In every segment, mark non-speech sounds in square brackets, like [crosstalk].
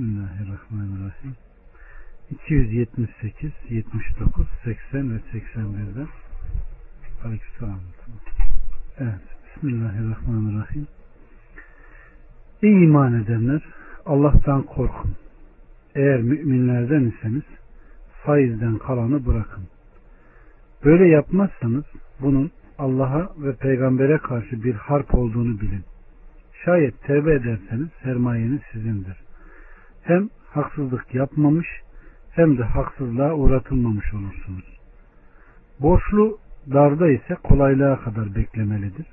Bismillahirrahmanirrahim. 278, 79, 80 ve 81'den Aleykümselam. Evet. Bismillahirrahmanirrahim. Ey iman edenler Allah'tan korkun. Eğer müminlerden iseniz faizden kalanı bırakın. Böyle yapmazsanız bunun Allah'a ve peygambere karşı bir harp olduğunu bilin. Şayet tevbe ederseniz sermayeniz sizindir. Hem haksızlık yapmamış hem de haksızlığa uğratılmamış olursunuz. Borçlu darda ise kolaylığa kadar beklemelidir.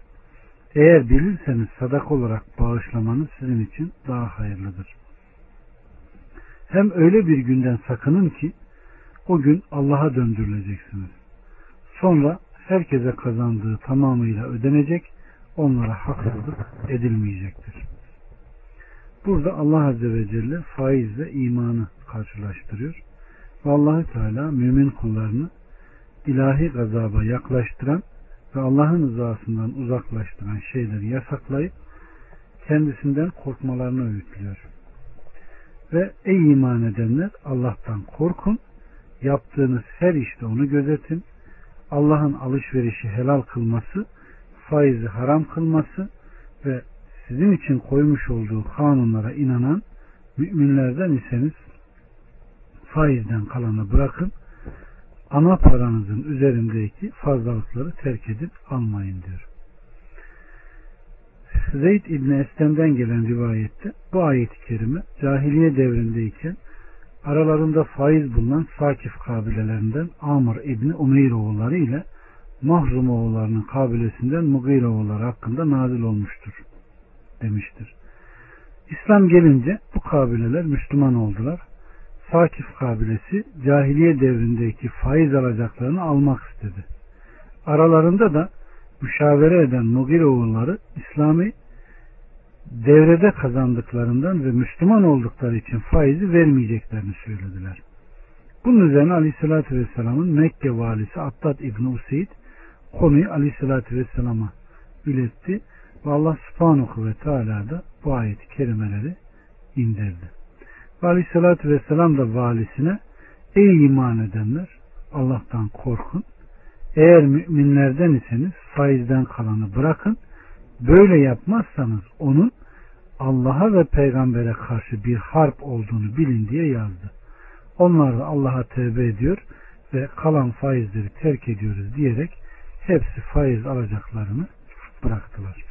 Eğer bilirseniz sadak olarak bağışlamanız sizin için daha hayırlıdır. Hem öyle bir günden sakının ki o gün Allah'a döndürüleceksiniz. Sonra herkese kazandığı tamamıyla ödenecek, onlara haksızlık edilmeyecektir. Burada Allah Azze ve Celle faizle imanı karşılaştırıyor. Ve allah Teala mümin kullarını ilahi gazaba yaklaştıran ve Allah'ın rızasından uzaklaştıran şeyleri yasaklayıp kendisinden korkmalarını öğütlüyor. Ve ey iman edenler Allah'tan korkun, yaptığınız her işte onu gözetin, Allah'ın alışverişi helal kılması, faizi haram kılması ve sizin için koymuş olduğu kanunlara inanan müminlerden iseniz faizden kalanı bırakın, ana paranızın üzerindeki fazlalıkları terk edip almayın diyor. Zeyd İbni Eslem'den gelen rivayette bu ayet-i kerime cahiliye devrindeyken aralarında faiz bulunan Sakif kabilelerinden Amr İbni Umeyr oğulları ile Mahrum oğullarının kabilesinden Mugir oğulları hakkında nazil olmuştur demiştir. İslam gelince bu kabileler Müslüman oldular. Sakif kabilesi cahiliye devrindeki faiz alacaklarını almak istedi. Aralarında da müşavere eden Mugir oğulları İslami devrede kazandıklarından ve Müslüman oldukları için faizi vermeyeceklerini söylediler. Bunun üzerine Aleyhisselatü Vesselam'ın Mekke valisi Attad İbni Useyd konuyu Aleyhisselatü Vesselam'a iletti ve Allah subhanahu ve teala da bu ayeti kerimeleri indirdi. Ve Aleyhisselatü Vesselam da valisine ey iman edenler Allah'tan korkun. Eğer müminlerden iseniz faizden kalanı bırakın. Böyle yapmazsanız onun Allah'a ve peygambere karşı bir harp olduğunu bilin diye yazdı. Onlar da Allah'a tevbe ediyor ve kalan faizleri terk ediyoruz diyerek hepsi faiz alacaklarını bıraktılar.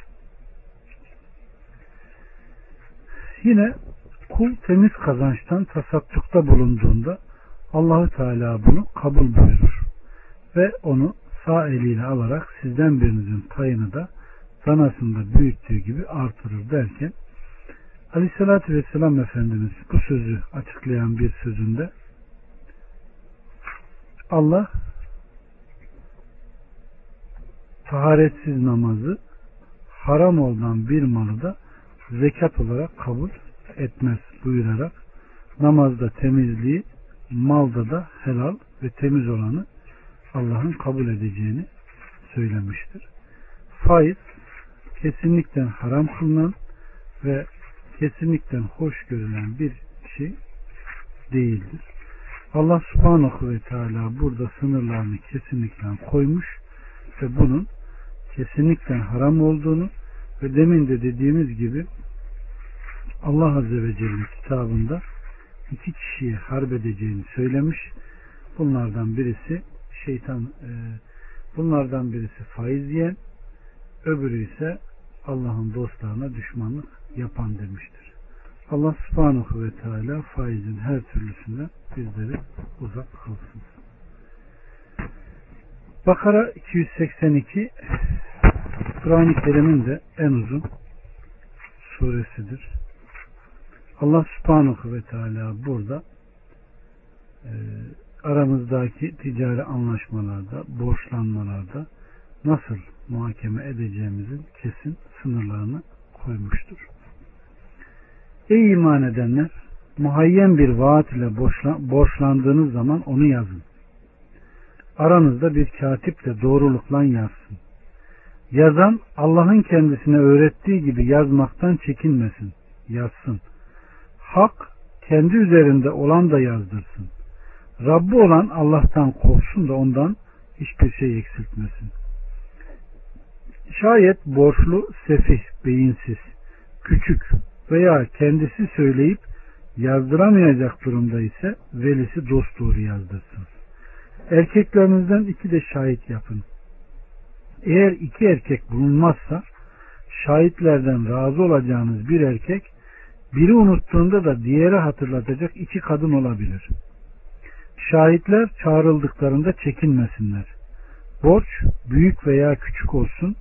Yine kul temiz kazançtan tasaddukta bulunduğunda Allahü Teala bunu kabul buyurur ve onu sağ eliyle alarak sizden birinizin payını da danasında büyüttüğü gibi artırır derken Aleyhissalatü Vesselam Efendimiz bu sözü açıklayan bir sözünde Allah taharetsiz namazı haram olan bir malı da zekat olarak kabul etmez buyurarak namazda temizliği malda da helal ve temiz olanı Allah'ın kabul edeceğini söylemiştir. Faiz kesinlikle haram kılınan ve kesinlikle hoş görülen bir şey değildir. Allah subhanahu ve teala burada sınırlarını kesinlikle koymuş ve bunun kesinlikle haram olduğunu ve demin de dediğimiz gibi Allah Azze ve Celle kitabında iki kişiyi harp edeceğini söylemiş. Bunlardan birisi şeytan e, bunlardan birisi faiz yiyen öbürü ise Allah'ın dostlarına düşmanlık yapan demiştir. Allah subhanahu ve teala faizin her türlüsünden bizleri uzak kılsın. Bakara 282 Kur'an-ı Kerim'in de en uzun suresidir. Allah subhanahu ve teala burada e, aramızdaki ticari anlaşmalarda, borçlanmalarda nasıl muhakeme edeceğimizin kesin sınırlarını koymuştur. Ey iman edenler! Muhayyen bir vaat ile borçlandığınız zaman onu yazın. Aranızda bir katiple doğrulukla yazsın. Yazan Allah'ın kendisine öğrettiği gibi yazmaktan çekinmesin. Yazsın. Hak kendi üzerinde olan da yazdırsın. Rabbi olan Allah'tan korksun da ondan hiçbir şey eksiltmesin. Şayet borçlu, sefih, beyinsiz, küçük veya kendisi söyleyip yazdıramayacak durumda ise velisi dost doğru yazdırsın. Erkeklerinizden iki de şahit yapın. Eğer iki erkek bulunmazsa şahitlerden razı olacağınız bir erkek biri unuttuğunda da diğeri hatırlatacak iki kadın olabilir. Şahitler çağrıldıklarında çekinmesinler. Borç büyük veya küçük olsun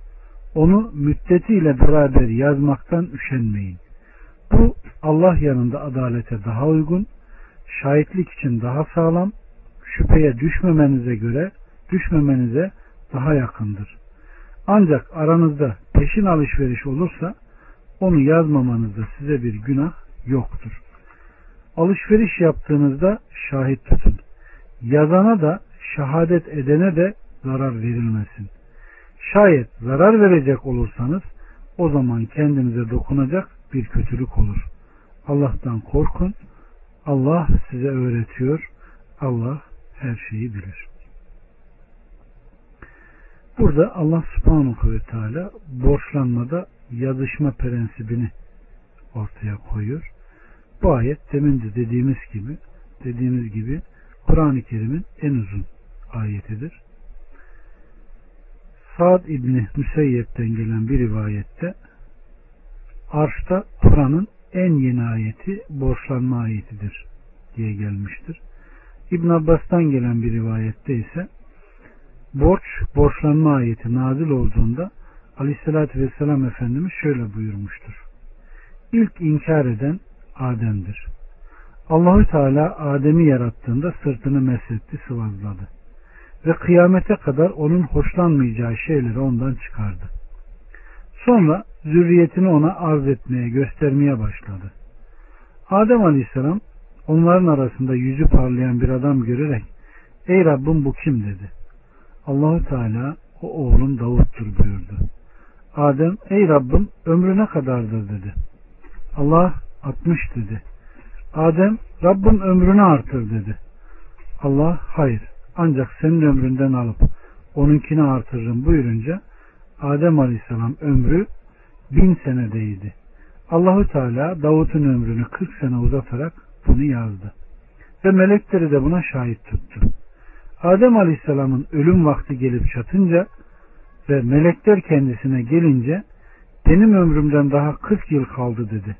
onu müddetiyle beraber yazmaktan üşenmeyin. Bu Allah yanında adalete daha uygun, şahitlik için daha sağlam, şüpheye düşmemenize göre düşmemenize daha yakındır. Ancak aranızda peşin alışveriş olursa onu yazmamanızda size bir günah yoktur. Alışveriş yaptığınızda şahit tutun. Yazana da şehadet edene de zarar verilmesin. Şayet zarar verecek olursanız o zaman kendinize dokunacak bir kötülük olur. Allah'tan korkun. Allah size öğretiyor. Allah her şeyi bilir. Burada Allah subhanahu ve teala borçlanmada yazışma prensibini ortaya koyuyor. Bu ayet demin de dediğimiz gibi dediğimiz gibi Kur'an-ı Kerim'in en uzun ayetidir. Sa'd İbni Müseyyep'ten gelen bir rivayette Arş'ta Kur'an'ın en yeni ayeti borçlanma ayetidir diye gelmiştir. İbn Abbas'tan gelen bir rivayette ise borç, borçlanma ayeti nazil olduğunda Aleyhisselatü Vesselam Efendimiz şöyle buyurmuştur. İlk inkar eden Adem'dir. Allahü Teala Adem'i yarattığında sırtını mesletti, sıvazladı. Ve kıyamete kadar onun hoşlanmayacağı şeyleri ondan çıkardı. Sonra zürriyetini ona arz etmeye, göstermeye başladı. Adem Aleyhisselam onların arasında yüzü parlayan bir adam görerek Ey Rabbim bu kim dedi. Allahü Teala o oğlum Davut'tur buyurdu. Adem ey Rabbim ömrü ne kadardır dedi. Allah 60 dedi. Adem Rabbim ömrünü artır dedi. Allah hayır ancak senin ömründen alıp onunkini artırırım buyurunca Adem Aleyhisselam ömrü bin senedeydi. Allahü Teala Davut'un ömrünü 40 sene uzatarak bunu yazdı. Ve melekleri de buna şahit tuttu. Adem Aleyhisselam'ın ölüm vakti gelip çatınca ve melekler kendisine gelince benim ömrümden daha 40 yıl kaldı dedi.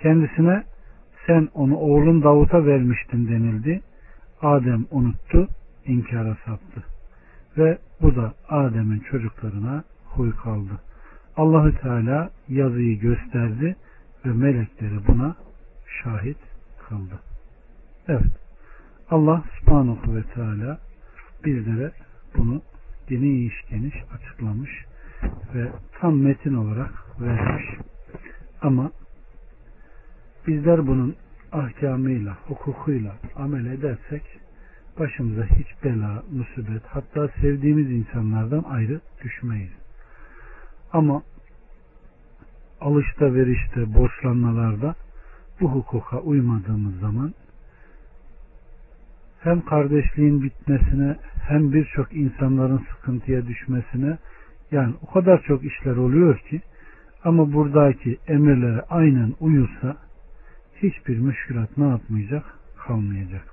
Kendisine sen onu oğlun Davut'a vermiştin denildi. Adem unuttu, inkara saptı. Ve bu da Adem'in çocuklarına huy kaldı. Allahü Teala yazıyı gösterdi ve melekleri buna şahit kıldı. Evet. Allah subhanahu ve teala bizlere bunu geniş geniş açıklamış ve tam metin olarak vermiş. Ama bizler bunun ahkamıyla, hukukuyla amel edersek başımıza hiç bela, musibet hatta sevdiğimiz insanlardan ayrı düşmeyiz. Ama alışta verişte, borçlanmalarda bu hukuka uymadığımız zaman hem kardeşliğin bitmesine hem birçok insanların sıkıntıya düşmesine yani o kadar çok işler oluyor ki ama buradaki emirlere aynen uyulsa hiçbir müşkülat ne yapmayacak? Kalmayacak.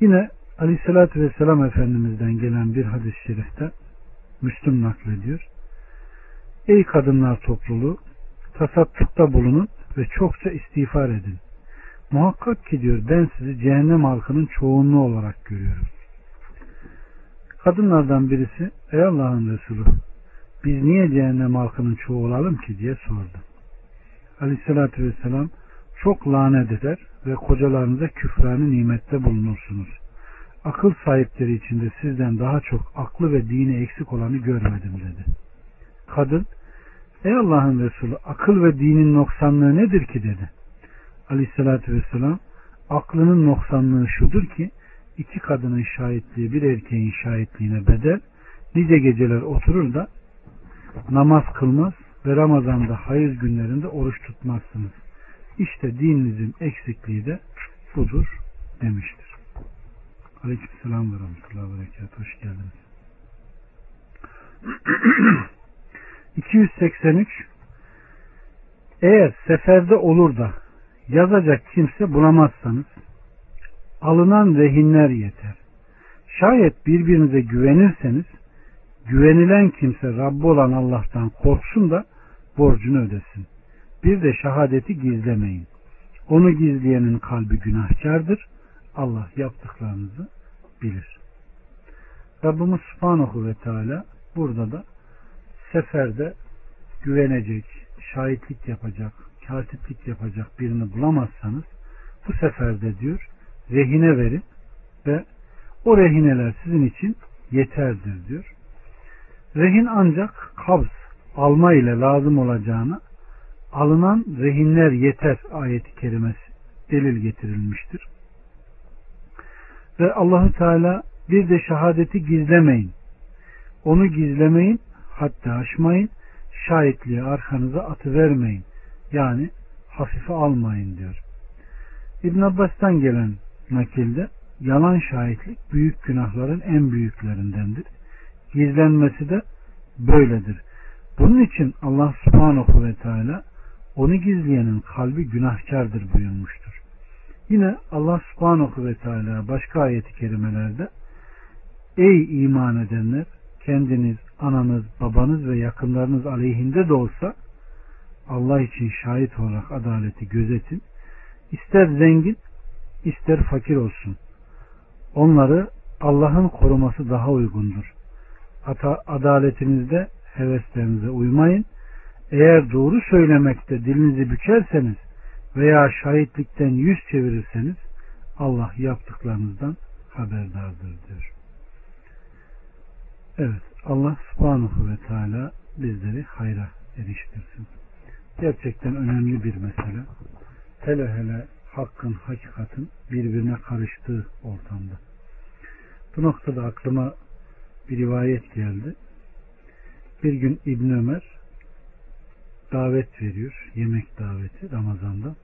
Yine Aleyhisselatü Vesselam Efendimiz'den gelen bir hadis-i şerifte Müslüm naklediyor. Ey kadınlar topluluğu tasattukta bulunun ve çokça istiğfar edin. Muhakkak ki diyor ben sizi cehennem halkının çoğunluğu olarak görüyorum. Kadınlardan birisi ey Allah'ın Resulü biz niye cehennem halkının çoğu olalım ki diye sordu. Aleyhissalatü vesselam çok lanet eder ve kocalarınıza küfrani nimette bulunursunuz. Akıl sahipleri içinde sizden daha çok aklı ve dini eksik olanı görmedim dedi. Kadın ey Allah'ın Resulü akıl ve dinin noksanlığı nedir ki dedi. Aleyhissalatü vesselam aklının noksanlığı şudur ki iki kadının şahitliği bir erkeğin şahitliğine bedel nice geceler oturur da namaz kılmaz ve Ramazan'da hayır günlerinde oruç tutmazsınız. İşte dininizin eksikliği de budur demiştir. Aleykümselam ve rahmetullahi ve berekat. Hoş geldiniz. [clears throat] 283 Eğer seferde olur da yazacak kimse bulamazsanız alınan rehinler yeter. Şayet birbirinize güvenirseniz güvenilen kimse Rabbi olan Allah'tan korksun da borcunu ödesin. Bir de şehadeti gizlemeyin. Onu gizleyenin kalbi günahkardır. Allah yaptıklarınızı bilir. Rabbimiz Subhanahu ve Teala burada da seferde güvenecek, şahitlik yapacak, katiplik yapacak birini bulamazsanız bu seferde diyor rehine verin ve o rehineler sizin için yeterdir diyor. Rehin ancak kabz, alma ile lazım olacağını alınan rehinler yeter ayeti kerimesi delil getirilmiştir. Ve Allahü Teala bir de şehadeti gizlemeyin. Onu gizlemeyin, hatta aşmayın, şahitliği arkanıza atı vermeyin. Yani hafife almayın diyor. İbn Abbas'tan gelen nakilde yalan şahitlik büyük günahların en büyüklerindendir. Gizlenmesi de böyledir. Bunun için Allah subhanahu ve teala onu gizleyenin kalbi günahkardır buyurmuştur. Yine Allah subhanahu ve teala başka ayeti kerimelerde Ey iman edenler kendiniz, ananız, babanız ve yakınlarınız aleyhinde de olsa Allah için şahit olarak adaleti gözetin. İster zengin, ister fakir olsun. Onları Allah'ın koruması daha uygundur. Adaletinizde heveslerinize uymayın. Eğer doğru söylemekte dilinizi bükerseniz veya şahitlikten yüz çevirirseniz Allah yaptıklarınızdan haberdardır diyor. Evet Allah subhanahu ve teala bizleri hayra eriştirsin. Gerçekten önemli bir mesele. Hele hele hakkın, hakikatin birbirine karıştığı ortamda. Bu noktada aklıma bir rivayet geldi. Bir gün İbn Ömer davet veriyor. Yemek daveti Ramazan'da.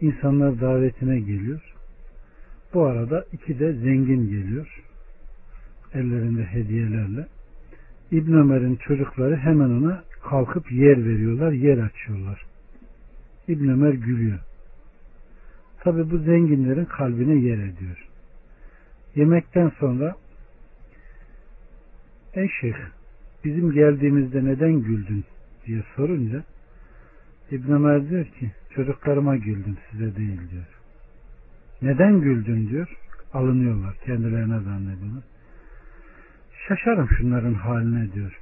İnsanlar davetine geliyor. Bu arada iki de zengin geliyor. Ellerinde hediyelerle. İbn Ömer'in çocukları hemen ona kalkıp yer veriyorlar, yer açıyorlar. İbn Ömer gülüyor. Tabi bu zenginlerin kalbine yer ediyor. Yemekten sonra Ey şeyh bizim geldiğimizde neden güldün diye sorunca İbn Ömer diyor ki çocuklarıma güldüm size değil diyor. Neden güldün diyor. Alınıyorlar kendilerine zannediyorlar. Şaşarım şunların haline diyor.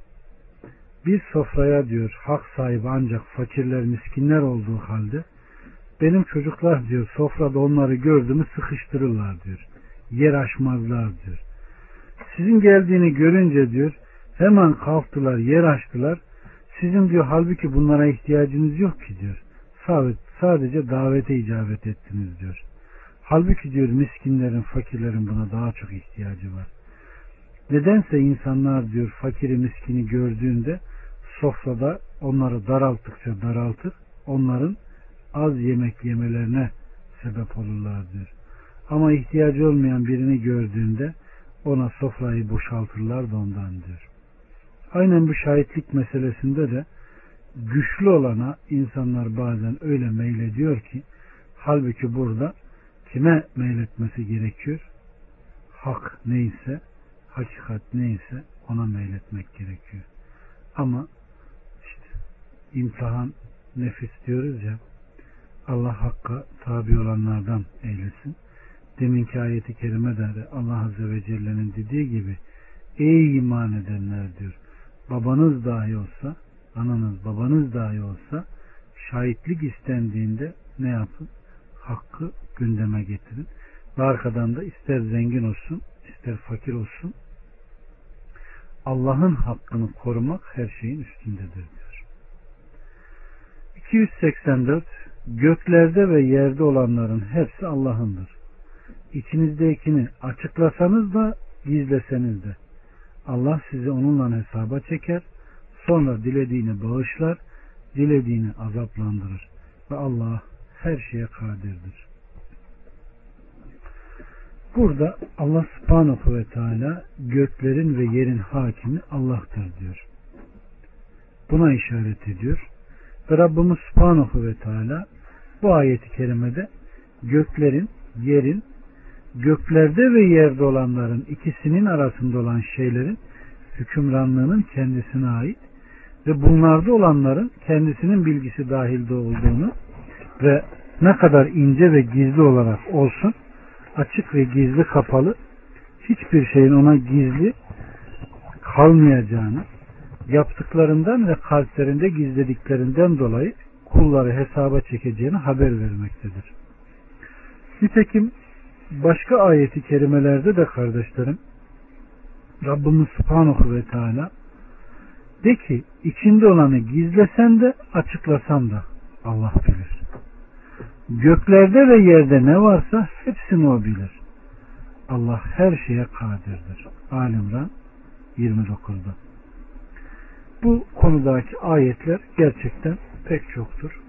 Bir sofraya diyor hak sahibi ancak fakirler miskinler olduğu halde benim çocuklar diyor sofrada onları gördü mü sıkıştırırlar diyor. Yer açmazlar diyor. Sizin geldiğini görünce diyor hemen kalktılar yer açtılar. Sizin diyor halbuki bunlara ihtiyacınız yok ki diyor. Sadece davete icabet ettiniz diyor. Halbuki diyor miskinlerin, fakirlerin buna daha çok ihtiyacı var. Nedense insanlar diyor fakiri miskini gördüğünde sofrada onları daralttıkça daraltır. Onların az yemek yemelerine sebep olurlar diyor. Ama ihtiyacı olmayan birini gördüğünde ona sofrayı boşaltırlar da ondan diyor. Aynen bu şahitlik meselesinde de güçlü olana insanlar bazen öyle meylediyor ki halbuki burada kime meyletmesi gerekiyor? Hak neyse, hakikat neyse ona meyletmek gerekiyor. Ama işte imtihan nefis diyoruz ya Allah hakka tabi olanlardan eylesin. Deminki ayeti kerime de Allah Azze ve Celle'nin dediği gibi ey iman edenler diyor babanız dahi olsa ananız babanız dahi olsa şahitlik istendiğinde ne yapın? Hakkı gündeme getirin. Ve arkadan da ister zengin olsun ister fakir olsun Allah'ın hakkını korumak her şeyin üstündedir diyor. 284 Göklerde ve yerde olanların hepsi Allah'ındır. İçinizdekini açıklasanız da gizleseniz de Allah sizi onunla hesaba çeker sonra dilediğini bağışlar dilediğini azaplandırır. ve Allah her şeye kadirdir. Burada Allah subhanahu ve teala göklerin ve yerin hakimi Allah'tır diyor. Buna işaret ediyor. Ve Rabbimiz subhanahu ve teala bu ayeti kerimede göklerin, yerin, göklerde ve yerde olanların ikisinin arasında olan şeylerin hükümranlığının kendisine ait ve bunlarda olanların kendisinin bilgisi dahilde olduğunu ve ne kadar ince ve gizli olarak olsun açık ve gizli kapalı hiçbir şeyin ona gizli kalmayacağını yaptıklarından ve kalplerinde gizlediklerinden dolayı kulları hesaba çekeceğini haber vermektedir. Nitekim başka ayeti kerimelerde de kardeşlerim Rabbimiz Subhanahu ve Teala de ki içinde olanı gizlesen de açıklasan da Allah bilir. Göklerde ve yerde ne varsa hepsini o bilir. Allah her şeye kadirdir. Alimran 29'da. Bu konudaki ayetler gerçekten pek çoktur.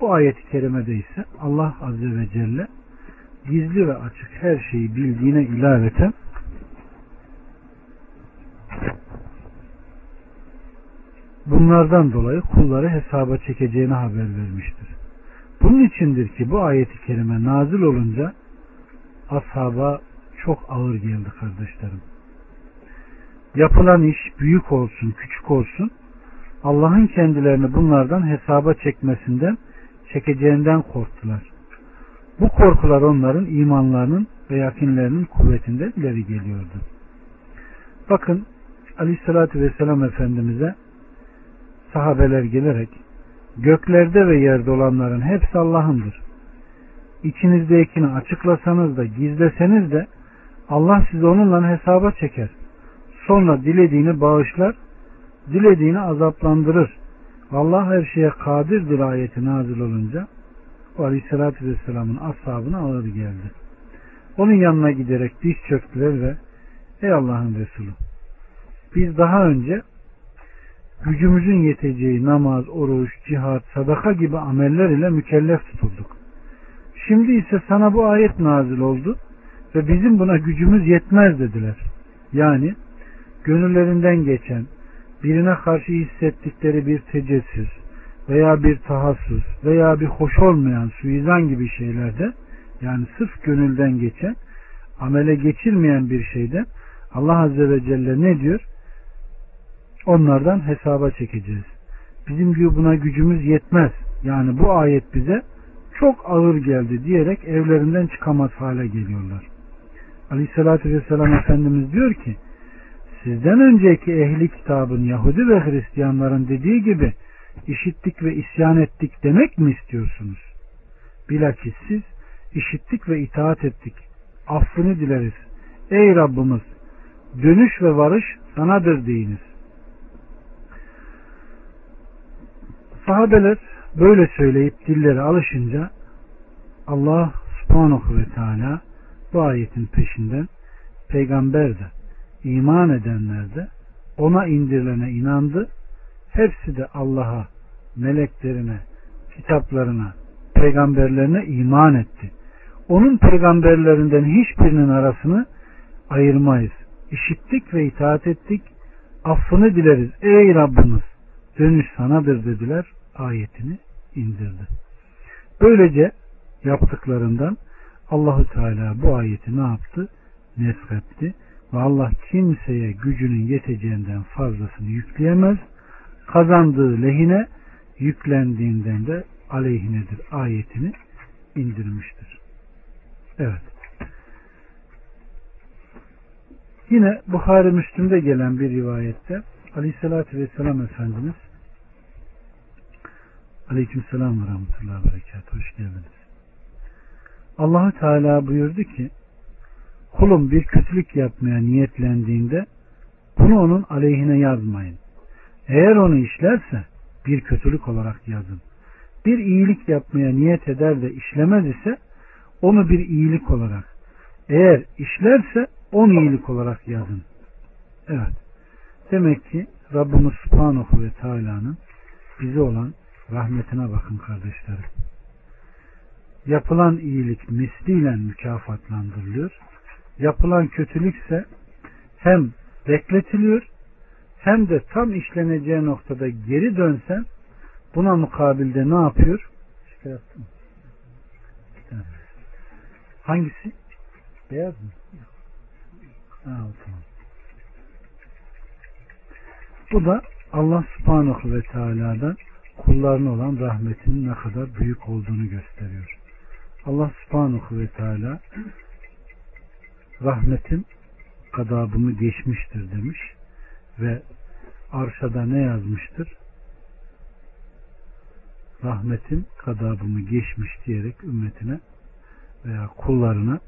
Bu ayet-i kerimede ise Allah Azze ve Celle gizli ve açık her şeyi bildiğine ilaveten bunlardan dolayı kulları hesaba çekeceğini haber vermiştir. Bunun içindir ki bu ayeti kerime nazil olunca ashaba çok ağır geldi kardeşlerim. Yapılan iş büyük olsun, küçük olsun Allah'ın kendilerini bunlardan hesaba çekmesinden, çekeceğinden korktular. Bu korkular onların imanlarının ve yakinlerinin kuvvetinden ileri geliyordu. Bakın Aleyhisselatü Vesselam Efendimiz'e sahabeler gelerek göklerde ve yerde olanların hepsi Allah'ındır. İçinizdekini açıklasanız da gizleseniz de Allah sizi onunla hesaba çeker. Sonra dilediğini bağışlar, dilediğini azaplandırır. Allah her şeye kadirdir ayeti nazil olunca o Aleyhisselatü Vesselam'ın ashabına ağır geldi. Onun yanına giderek diz çöktüler ve Ey Allah'ın Resulü biz daha önce gücümüzün yeteceği namaz, oruç, cihat, sadaka gibi ameller ile mükellef tutulduk. Şimdi ise sana bu ayet nazil oldu ve bizim buna gücümüz yetmez dediler. Yani gönüllerinden geçen, birine karşı hissettikleri bir tecessüs veya bir tahassüs veya bir hoş olmayan suizan gibi şeylerde yani sırf gönülden geçen, amele geçirmeyen bir şeyde Allah Azze ve Celle ne diyor? Onlardan hesaba çekeceğiz. Bizim diyor buna gücümüz yetmez. Yani bu ayet bize çok ağır geldi diyerek evlerinden çıkamaz hale geliyorlar. Aleyhissalatü vesselam Efendimiz diyor ki sizden önceki ehli kitabın Yahudi ve Hristiyanların dediği gibi işittik ve isyan ettik demek mi istiyorsunuz? Bilakis siz işittik ve itaat ettik. Affını dileriz. Ey Rabbimiz dönüş ve varış sanadır deyiniz. Sahabeler böyle söyleyip dilleri alışınca Allah subhanahu ve teala bu ayetin peşinden peygamber de iman edenler de ona indirilene inandı. Hepsi de Allah'a, meleklerine, kitaplarına, peygamberlerine iman etti. Onun peygamberlerinden hiçbirinin arasını ayırmayız. İşittik ve itaat ettik. Affını dileriz. Ey Rabbimiz dönüş sanadır dediler ayetini indirdi. Böylece yaptıklarından Allahu Teala bu ayeti ne yaptı? Neshetti ve Allah kimseye gücünün yeteceğinden fazlasını yükleyemez. Kazandığı lehine yüklendiğinden de aleyhinedir ayetini indirmiştir. Evet. Yine Buhari Müslüm'de gelen bir rivayette Aleyhisselatü Vesselam Efendimiz Aleyküm selam ve rahmetullahi berekat. Hoş geldiniz. Allahu Teala buyurdu ki kulum bir kötülük yapmaya niyetlendiğinde bunu onun aleyhine yazmayın. Eğer onu işlerse bir kötülük olarak yazın. Bir iyilik yapmaya niyet eder de işlemez ise onu bir iyilik olarak eğer işlerse on iyilik olarak yazın. Evet. Demek ki Rabbimiz Subhanahu ve Teala'nın bize olan rahmetine bakın kardeşlerim. Yapılan iyilik misliyle mükafatlandırılıyor. Yapılan kötülükse hem bekletiliyor hem de tam işleneceği noktada geri dönsen buna mukabilde ne yapıyor? İşte yaptım. Hangisi? Beyaz mı? Ha, tamam. Bu da Allah subhanahu ve teala'dan kullarına olan rahmetinin ne kadar büyük olduğunu gösteriyor. Allah subhanahu ve teala rahmetim kadabımı geçmiştir demiş ve arşada ne yazmıştır? Rahmetim kadabımı geçmiş diyerek ümmetine veya kullarına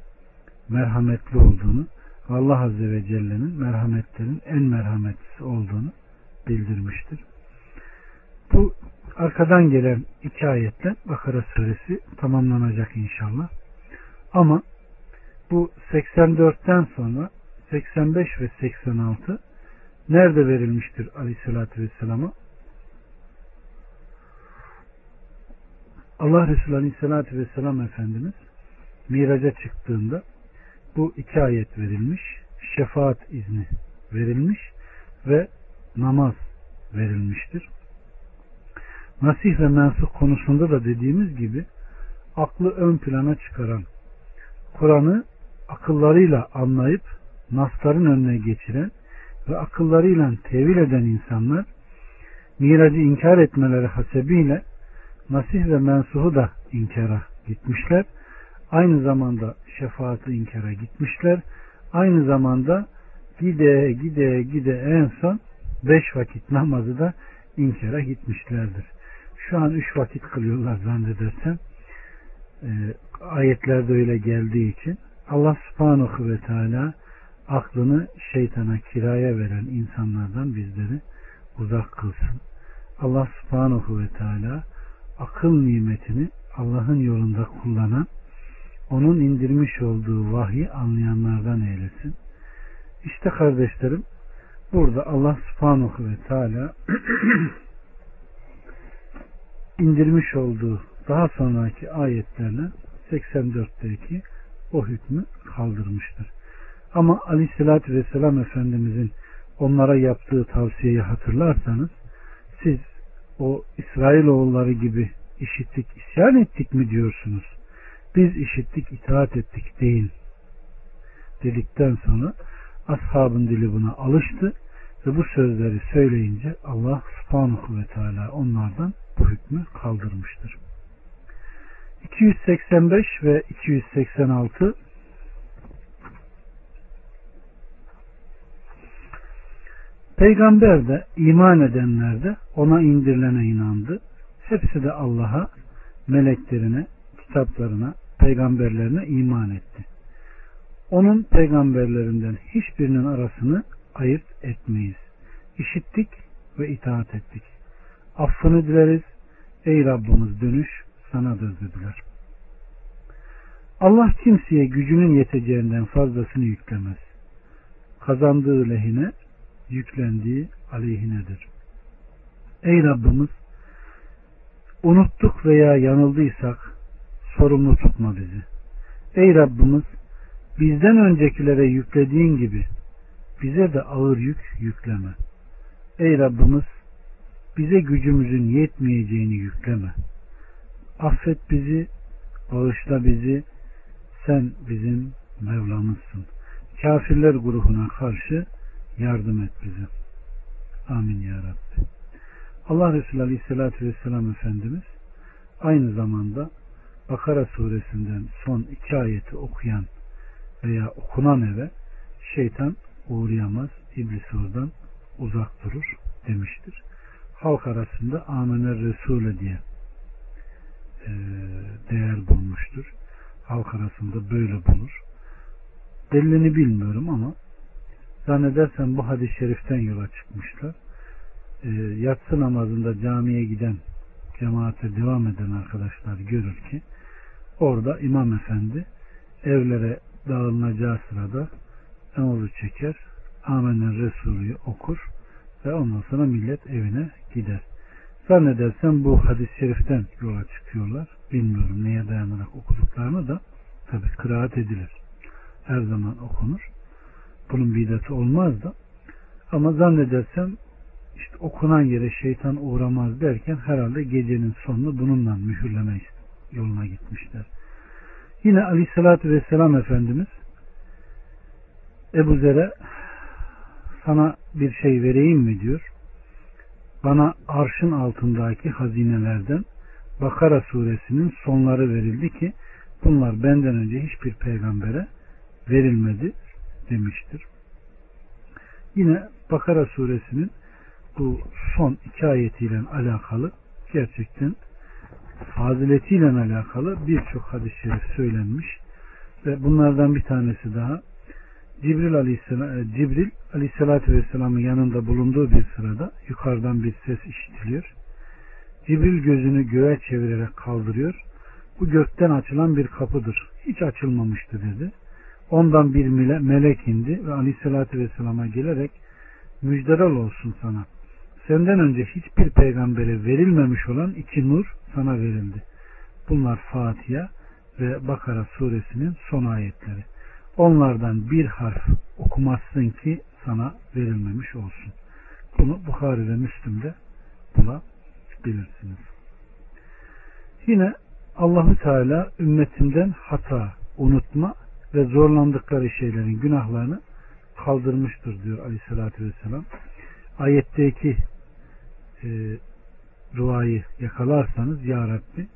merhametli olduğunu Allah Azze ve Celle'nin merhametlerin en merhametlisi olduğunu bildirmiştir. Arkadan gelen iki ayetle Bakara suresi tamamlanacak inşallah. Ama bu 84'ten sonra 85 ve 86 nerede verilmiştir Aleyhisselatü Vesselam'a? Allah Resulü Aleyhisselatü Vesselam Efendimiz miraca çıktığında bu iki ayet verilmiş, şefaat izni verilmiş ve namaz verilmiştir. Nasih ve mensuh konusunda da dediğimiz gibi aklı ön plana çıkaran, Kur'an'ı akıllarıyla anlayıp nasların önüne geçiren ve akıllarıyla tevil eden insanlar miracı inkar etmeleri hasebiyle nasih ve mensuhu da inkara gitmişler. Aynı zamanda şefaati inkara gitmişler. Aynı zamanda gide gide gide en son beş vakit namazı da inkara gitmişlerdir. Şu an üç vakit kılıyorlar zannedersem. E, ayetlerde öyle geldiği için Allah subhanahu ve teala aklını şeytana kiraya veren insanlardan bizleri uzak kılsın. Allah subhanahu ve teala akıl nimetini Allah'ın yolunda kullanan onun indirmiş olduğu vahyi anlayanlardan eylesin. İşte kardeşlerim burada Allah subhanahu ve teala [clears throat] indirmiş olduğu daha sonraki ayetlerle 84'teki o hükmü kaldırmıştır. Ama aleyhissalatü vesselam Efendimizin onlara yaptığı tavsiyeyi hatırlarsanız siz o İsrailoğulları gibi işittik, isyan ettik mi diyorsunuz? Biz işittik, itaat ettik deyin. Dedikten sonra ashabın dili buna alıştı ve bu sözleri söyleyince Allah subhanahu ve teala onlardan bu hükmü kaldırmıştır. 285 ve 286 Peygamber de iman edenler de ona indirilene inandı. Hepsi de Allah'a, meleklerine, kitaplarına, peygamberlerine iman etti. Onun peygamberlerinden hiçbirinin arasını ayırt etmeyiz. İşittik ve itaat ettik. Affını dileriz. Ey Rabbimiz dönüş sanadır dediler. Allah kimseye gücünün yeteceğinden fazlasını yüklemez. Kazandığı lehine, yüklendiği aleyhinedir. Ey Rabbimiz unuttuk veya yanıldıysak sorumlu tutma bizi. Ey Rabbimiz bizden öncekilere yüklediğin gibi bize de ağır yük yükleme. Ey Rabbimiz bize gücümüzün yetmeyeceğini yükleme. Affet bizi, bağışla bizi, sen bizim Mevlamızsın. Kafirler grubuna karşı yardım et bize. Amin ya Rabbi. Allah Resulü Aleyhisselatü Vesselam Efendimiz aynı zamanda Bakara suresinden son iki ayeti okuyan veya okunan eve şeytan uğrayamaz, iblis oradan uzak durur demiştir. Halk arasında Amener Resulü diye e, değer bulmuştur. Halk arasında böyle bulur. Delilini bilmiyorum ama zannedersem bu hadis-i şeriften yola çıkmışlar. E, yatsı namazında camiye giden cemaate devam eden arkadaşlar görür ki orada imam efendi evlere dağılınacağı sırada emuzu çeker Amener Resulü'yü okur ve ondan sonra millet evine gider. Zannedersem bu hadis-i şeriften yola çıkıyorlar. Bilmiyorum neye dayanarak okuduklarını da tabi kıraat edilir. Her zaman okunur. Bunun bidatı olmaz da ama zannedersem işte okunan yere şeytan uğramaz derken herhalde gecenin sonunu bununla mühürleme yoluna gitmişler. Yine aleyhissalatü vesselam Efendimiz Ebu Zer'e sana bir şey vereyim mi diyor. Bana arşın altındaki hazinelerden Bakara suresinin sonları verildi ki bunlar benden önce hiçbir peygambere verilmedi demiştir. Yine Bakara suresinin bu son iki ayetiyle alakalı gerçekten faziletiyle alakalı birçok hadis-i şerif söylenmiş ve bunlardan bir tanesi daha Cibril Aleyhisselam, e, Cibril Aleyhisselatü Vesselam'ın yanında bulunduğu bir sırada yukarıdan bir ses işitiliyor. Cibril gözünü göğe çevirerek kaldırıyor. Bu gökten açılan bir kapıdır. Hiç açılmamıştı dedi. Ondan bir melek indi ve Aleyhisselatü Vesselam'a gelerek müjderal olsun sana. Senden önce hiçbir peygambere verilmemiş olan iki nur sana verildi. Bunlar Fatiha ve Bakara suresinin son ayetleri. Onlardan bir harf okumazsın ki sana verilmemiş olsun. Bunu Bukhari ve Müslim'de bulabilirsiniz. Yine Allahü Teala ümmetinden hata, unutma ve zorlandıkları şeylerin günahlarını kaldırmıştır diyor Aleyhisselatü Vesselam. Ayetteki e, duayı yakalarsanız Ya Rabbi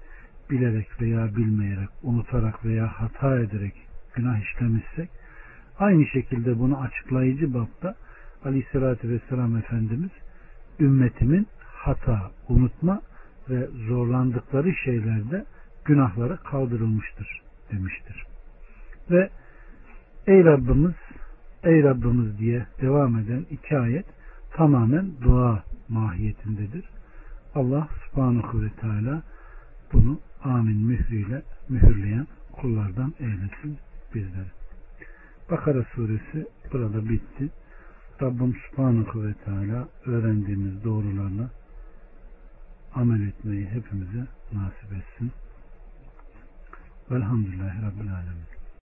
bilerek veya bilmeyerek, unutarak veya hata ederek günah işlemişsek aynı şekilde bunu açıklayıcı babda Aleyhisselatü Vesselam Efendimiz ümmetimin hata, unutma ve zorlandıkları şeylerde günahları kaldırılmıştır demiştir. Ve ey Rabbimiz ey Rabbimiz diye devam eden iki ayet tamamen dua mahiyetindedir. Allah subhanahu ve teala bunu amin mührüyle mühürleyen kullardan eylesin bizleri. Bakara suresi burada bitti. Rabbim subhanahu ve teala öğrendiğimiz doğrularla amel etmeyi hepimize nasip etsin. Velhamdülillahi Rabbil Alemin.